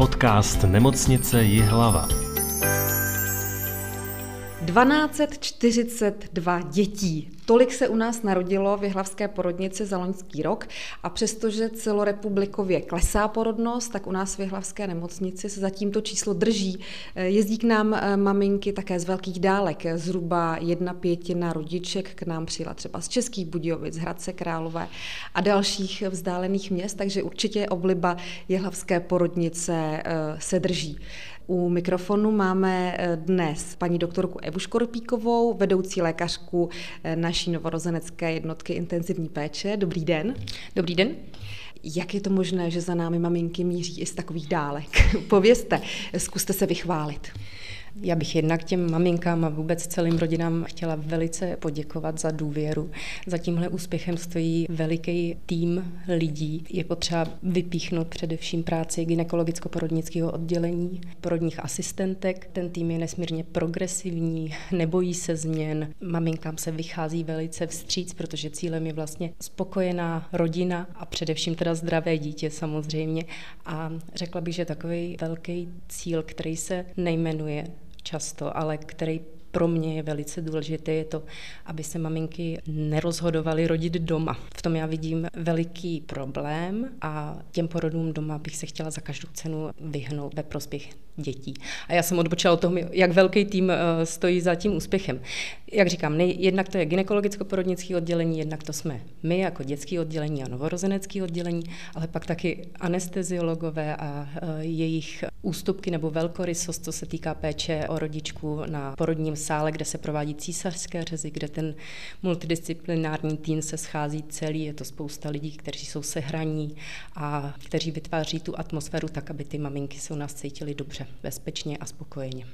Podcast Nemocnice Jihlava. 1242 dětí. Tolik se u nás narodilo v Jihlavské porodnici za loňský rok a přestože celorepublikově klesá porodnost, tak u nás v Jihlavské nemocnici se zatím to číslo drží. Jezdí k nám eh, maminky také z velkých dálek. Zhruba jedna pětina rodiček k nám přijela třeba z Českých Budějovic, Hradce Králové a dalších vzdálených měst, takže určitě obliba Jihlavské porodnice eh, se drží. U mikrofonu máme eh, dnes paní doktorku Evu Škorpíkovou, vedoucí lékařku eh, naší novorozenecké jednotky intenzivní péče. Dobrý den. Dobrý den. Jak je to možné, že za námi maminky míří i z takových dálek? Povězte, zkuste se vychválit. Já bych jednak těm maminkám a vůbec celým rodinám chtěla velice poděkovat za důvěru. Za tímhle úspěchem stojí veliký tým lidí. Je potřeba vypíchnout především práci gynekologicko-porodnického oddělení, porodních asistentek. Ten tým je nesmírně progresivní, nebojí se změn. Maminkám se vychází velice vstříc, protože cílem je vlastně spokojená rodina a především teda zdravé dítě samozřejmě. A řekla bych, že takový velký cíl, který se nejmenuje často, ale který pro mě je velice důležité, je to, aby se maminky nerozhodovaly rodit doma. V tom já vidím veliký problém a těm porodům doma bych se chtěla za každou cenu vyhnout ve prospěch dětí. A já jsem odbočila od toho, jak velký tým eh, stojí za tím úspěchem. Jak říkám, nej, jednak to je gynekologicko-porodnické oddělení, jednak to jsme my jako dětské oddělení a novorozenecké oddělení, ale pak taky anesteziologové a eh, jejich ústupky nebo velkorysost, co se týká péče o rodičku na porodním sále, kde se provádí císařské řezy, kde ten multidisciplinární tým se schází celý, je to spousta lidí, kteří jsou sehraní a kteří vytváří tu atmosféru tak, aby ty maminky se u nás cítily dobře, bezpečně a spokojeně.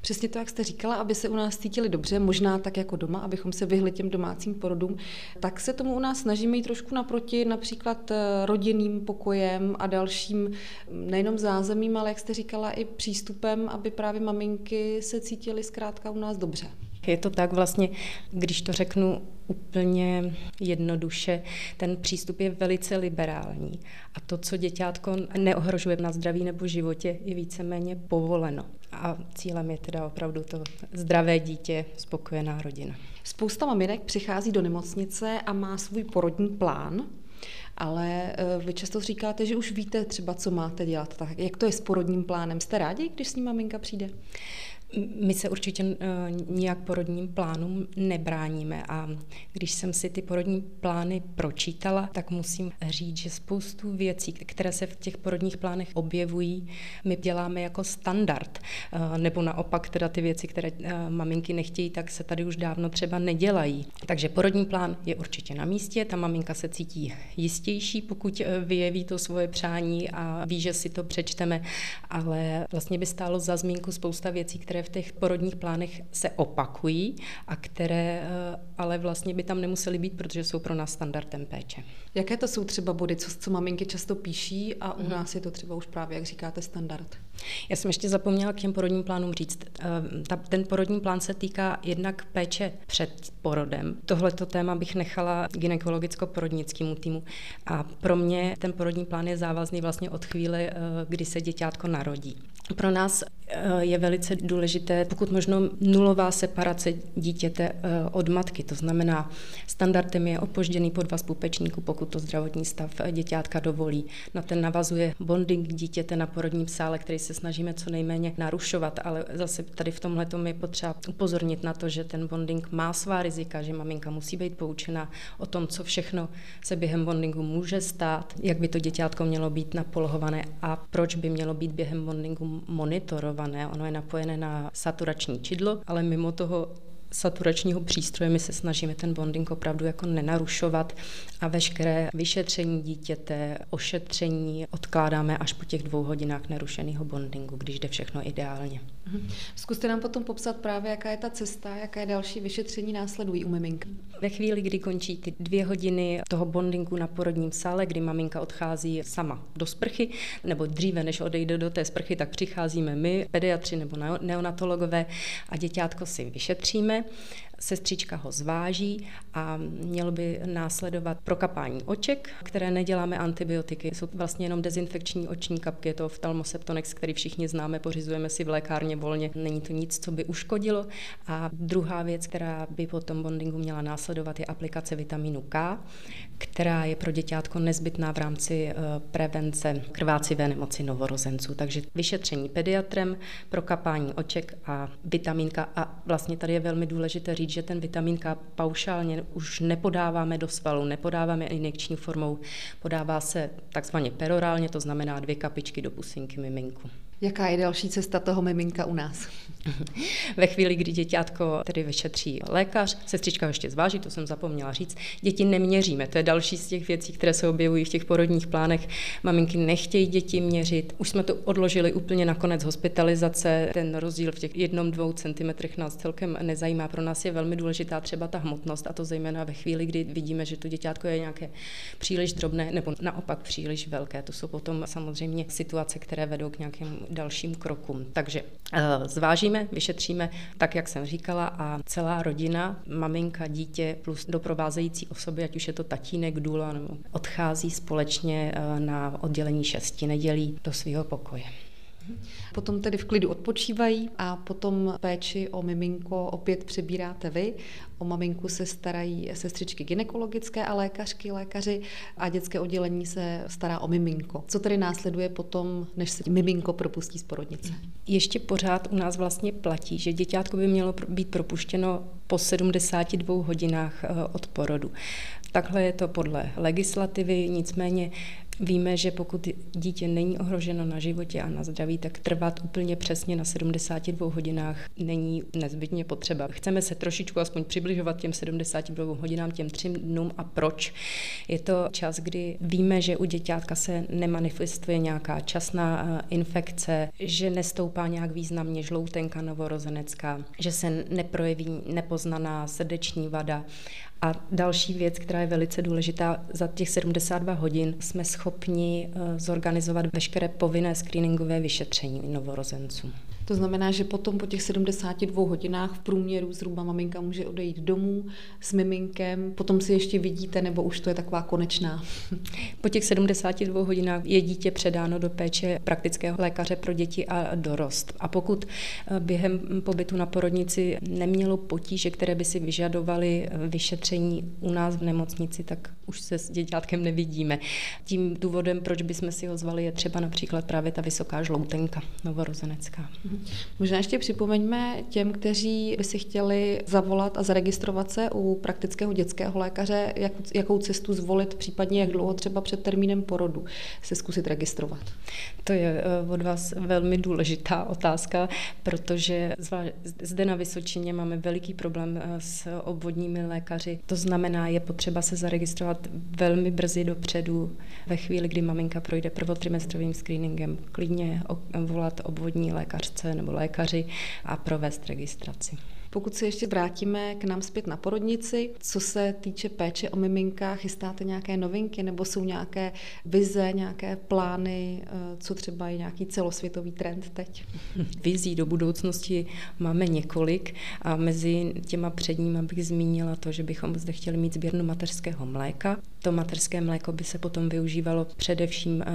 Přesně to, jak jste říkala, aby se u nás cítili dobře, možná tak jako doma, abychom se vyhli těm domácím porodům, tak se tomu u nás snažíme jít trošku naproti, například eh, rodinným pokojem a dalším mm, nejenom zázemím, ale jak jste říkala, i přístupem, aby právě maminky se cítily zkrátka u nás dobře. Je to tak vlastně, když to řeknu úplně jednoduše, ten přístup je velice liberální a to, co děťátko neohrožuje na zdraví nebo životě, je víceméně povoleno. A cílem je teda opravdu to zdravé dítě, spokojená rodina. Spousta maminek přichází do nemocnice a má svůj porodní plán, ale eh, vy často říkáte, že už víte třeba, co máte dělat. Tak jak to je s porodním plánem? Jste rádi, když s ním maminka přijde? My se určitě uh, nijak porodním plánům nebráníme a když jsem si ty porodní plány pročítala, tak musím říct, že spoustu věcí, které se v těch porodních plánech objevují, my děláme jako standard. Uh, nebo naopak teda ty věci, které uh, maminky nechtějí, tak se tady už dávno třeba nedělají. Takže porodní plán je určitě na místě, ta maminka se cítí jistější, pokud vyjeví to svoje přání a ví, že si to přečteme, ale vlastně by stálo za zmínku spousta věcí, které které v těch porodních plánech se opakují a které eh, ale vlastně by tam nemusely být, protože jsou pro nás standardem péče. Jaké to jsou třeba body, co, co maminky často píší a u mm. nás je to třeba už právě, jak říkáte, standard? Já jsem ještě zapomněla k těm porodním plánům říct. Eh, ten porodní plán se týká jednak péče před porodem. Tohleto téma bych nechala gynekologicko-porodnickému týmu. A pro mě ten porodní plán je závazný vlastně od chvíle, eh, kdy se děťátko narodí. Pro nás eh, je velice důležité, pokud možno nulová separace dítěte od matky. To znamená, standardem je opožděný podvaz pupečníku, pokud to zdravotní stav děťátka dovolí. Na ten navazuje bonding dítěte na porodním sále, který se snažíme co nejméně narušovat, ale zase tady v tomhle je potřeba upozornit na to, že ten bonding má svá rizika, že maminka musí být poučena o tom, co všechno se během bondingu může stát, jak by to děťátko mělo být napolohované a proč by mělo být během bondingu monitorované. Ono je napojené na saturační čidlo, ale mimo toho saturačního přístroje my se snažíme ten bonding opravdu jako nenarušovat a veškeré vyšetření dítěte, ošetření odkládáme až po těch dvou hodinách nerušeného bondingu, když jde všechno ideálně. Mhm. Zkuste nám potom popsat právě, jaká je ta cesta, jaké další vyšetření následují u miminky. Ve chvíli, kdy končí ty dvě hodiny toho bondingu na porodním sále, kdy maminka odchází sama do sprchy, nebo dříve, než odejde do té sprchy, tak přicházíme my, pediatři nebo neonatologové a děťátko si vyšetříme. né? Sestřička ho zváží a mělo by následovat prokapání oček, které neděláme antibiotiky. Jsou vlastně jenom dezinfekční oční kapky, je to oftalmoseptonex, který všichni známe, pořizujeme si v lékárně volně. Není to nic, co by uškodilo. A druhá věc, která by po tom bondingu měla následovat, je aplikace vitamínu K, která je pro děťátko nezbytná v rámci eh, prevence krvácivé nemoci novorozenců. Takže vyšetření pediatrem, prokapání oček a vitamínka. A vlastně tady je velmi důležité říct, že ten vitamínka paušálně už nepodáváme do svalu, nepodáváme injekční formou, podává se takzvaně perorálně, to znamená dvě kapičky do pusinky miminku. Jaká je další cesta toho miminka u nás? Ve chvíli, kdy děťátko tedy vyšetří lékař, sestřička ještě zváží, to jsem zapomněla říct, děti neměříme. To je další z těch věcí, které se objevují v těch porodních plánech. Maminky nechtějí děti měřit. Už jsme to odložili úplně na konec hospitalizace. Ten rozdíl v těch jednom, dvou centimetrech nás celkem nezajímá. Pro nás je velmi důležitá třeba ta hmotnost, a to zejména ve chvíli, kdy vidíme, že to děťátko je nějaké příliš drobné nebo naopak příliš velké. To jsou potom samozřejmě situace, které vedou k nějakému dalším krokům. Takže eh, zvážíme, vyšetříme, tak jak jsem říkala, a celá rodina, maminka, dítě plus doprovázející osoby, ať už je to tatínek, důla, nebo odchází společně eh, na oddělení šesti nedělí do svého pokoje. Potom tedy v klidu odpočívají a potom péči o miminko opět přebíráte vy. O maminku se starají sestřičky ginekologické a lékařky, lékaři a dětské oddělení se stará o miminko. Co tedy následuje potom, než se miminko propustí z porodnice? Ještě pořád u nás vlastně platí, že děťátko by mělo být propuštěno po 72 hodinách eh, od porodu. Takhle je to podle legislativy, nicméně Víme, že pokud dítě není ohroženo na životě a na zdraví, tak trvat úplně přesně na 72 hodinách není nezbytně potřeba. Chceme se trošičku aspoň přibližovat těm 72 hodinám, těm třem dnům a proč. Je to čas, kdy víme, že u děťátka se nemanifestuje nějaká časná eh, infekce, že nestoupá nějak významně žloutenka novorozenecká, že se neprojeví nepoznaná srdeční vada a další věc, která je velice důležitá, za těch 72 hodin jsme schopni eh, zorganizovat veškeré povinné screeningové vyšetření novorozenců. To znamená, že potom po těch 72 hodinách v průměru zhruba maminka může odejít domů s miminkem, potom si ještě vidíte, nebo už to je taková konečná? Po těch 72 hodinách je dítě předáno do péče praktického lékaře pro děti a dorost. A pokud eh, během pobytu na porodnici nemělo potíže, které by si vyžadovaly eh, vyšetření u nás v nemocnici, tak už se s děťátkem nevidíme. Tím důvodem, proč bychom si ho zvali, je třeba například právě ta vysoká žloutenka novorozenecká. Možná ještě připomeňme těm, kteří by si chtěli zavolat a zaregistrovat se u praktického dětského lékaře, jak, jakou cestu zvolit, případně jak dlouho třeba před termínem porodu se zkusit registrovat. To je eh, od vás velmi důležitá otázka, protože zde na Vysočině máme veliký problém eh, s obvodními lékaři. To znamená, je potřeba se zaregistrovat velmi brzy dopředu, ve chvíli, kdy maminka projde prvotrimestrovým screeningem, klidně volat obvodní lékařce nebo lékaři a provést registraci. Pokud se ještě vrátíme k nám zpět na porodnici, co se týče péče o miminka, chystáte nějaké novinky nebo jsou nějaké vize, nějaké plány, eh, co třeba je nějaký celosvětový trend teď? Vizí do budoucnosti máme několik a mezi těma předníma bych zmínila to, že bychom zde chtěli mít sběrnu mateřského mléka. To mateřské mléko by se potom využívalo především eh,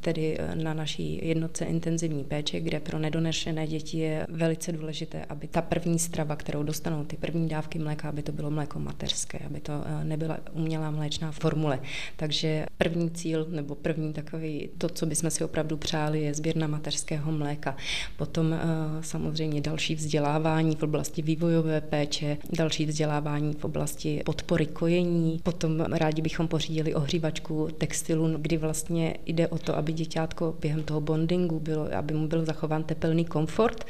tedy eh, na naší jednotce intenzivní péče, kde pro nedonešené děti je velice důležité, aby ta první strava třeba, kterou dostanou ty první dávky mléka, aby to bylo mléko mateřské, aby to eh, nebyla umělá mléčná formule. Takže první cíl nebo první takový, to, co bychom si opravdu přáli, je sběrna mateřského mléka. Potom eh, samozřejmě další vzdělávání v oblasti vývojové péče, další vzdělávání v oblasti podpory kojení. Potom rádi bychom pořídili ohřívačku textilu, kdy vlastně jde o to, aby děťátko během toho bondingu bylo, aby mu byl zachován tepelný komfort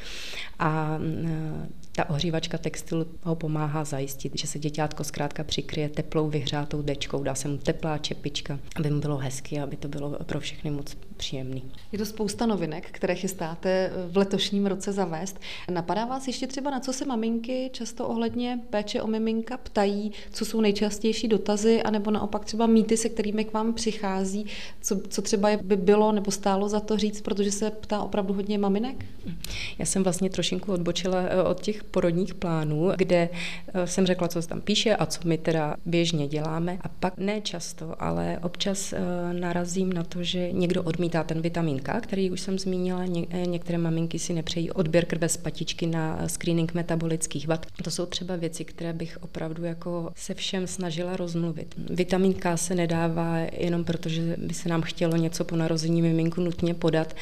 a mm, ta ohřívačka textilu ho pomáhá zajistit, že se děťátko zkrátka přikryje teplou vyhřátou dečkou, dá se mu teplá čepička, aby mu bylo hezky, aby to bylo pro všechny moc příjemný. Je to spousta novinek, které chystáte v letošním roce zavést. Napadá vás ještě třeba, na co se maminky často ohledně péče o miminka ptají, co jsou nejčastější dotazy, anebo naopak třeba mýty, se kterými k vám přichází, co, co třeba by bylo nebo stálo za to říct, protože se ptá opravdu hodně maminek? Já jsem vlastně trošinku odbočila eh, od těch těch porodních plánů, kde eh, jsem řekla, co se tam píše a co my teda běžně děláme. A pak ne často, ale občas narazím na to, že někdo odmítá ten vitamin K, který už jsem zmínila. Ně, některé maminky si nepřejí odběr krve z patičky na screening metabolických vad. To jsou třeba věci, které bych opravdu jako se všem snažila rozmluvit. Vitamin K se nedává jenom proto, že by se nám chtělo něco po narození miminku nutně podat.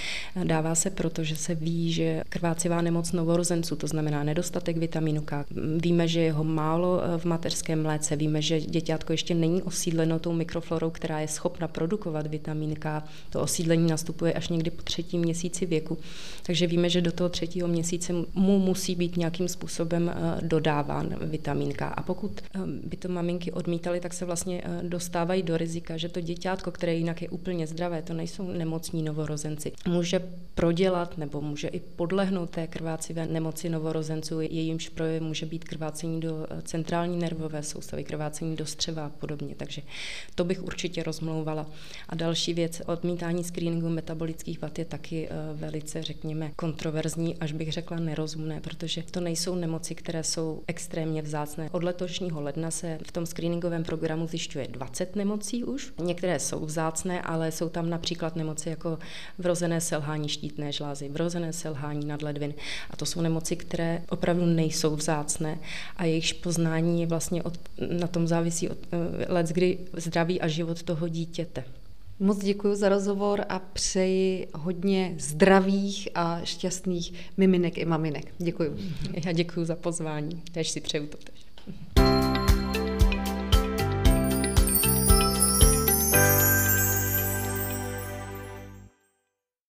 Dává se proto, že se ví, že krvácivá nemoc novorozenců, to znamená nedostatek vitamínu K. Víme, že je ho málo v mateřském mléce, víme, že děťátko ještě není osídleno tou mikroflorou, která je schopna produkovat vitamin K. To osídlení nastupuje až někdy po třetím měsíci věku. Takže víme, že do toho třetího měsíce mu musí být nějakým způsobem eh, dodáván vitamin K. A pokud eh, by to maminky odmítaly, tak se vlastně eh, dostávají do rizika, že to děťátko, které jinak je úplně zdravé, to nejsou nemocní novorozenci, může prodělat nebo může i podlehnout té krvácivé nemoci novorozenců, jejímž projevem může být krvácení do centrální nervové soustavy, krvácení do střeva a podobně. Takže to bych určitě rozmlouvala. A další věc, odmítání screeningu metabolických vat je taky velice, řekněme, kontroverzní, až bych řekla nerozumné, protože to nejsou nemoci, které jsou extrémně vzácné. Od letošního ledna se v tom screeningovém programu zjišťuje 20 nemocí už. Některé jsou vzácné, ale jsou tam například nemoci jako vrozené selhání štítné žlázy, vrozené selhání nadledvin. A to jsou nemoci, které opravdu nejsou vzácné a jejichž poznání je vlastně od, na tom závisí od eh, let, kdy zdraví a život toho dítěte. Moc děkuji za rozhovor a přeji hodně zdravých a šťastných miminek i maminek. Děkuji. Já děkuji za pozvání. Tež si přeju to tež.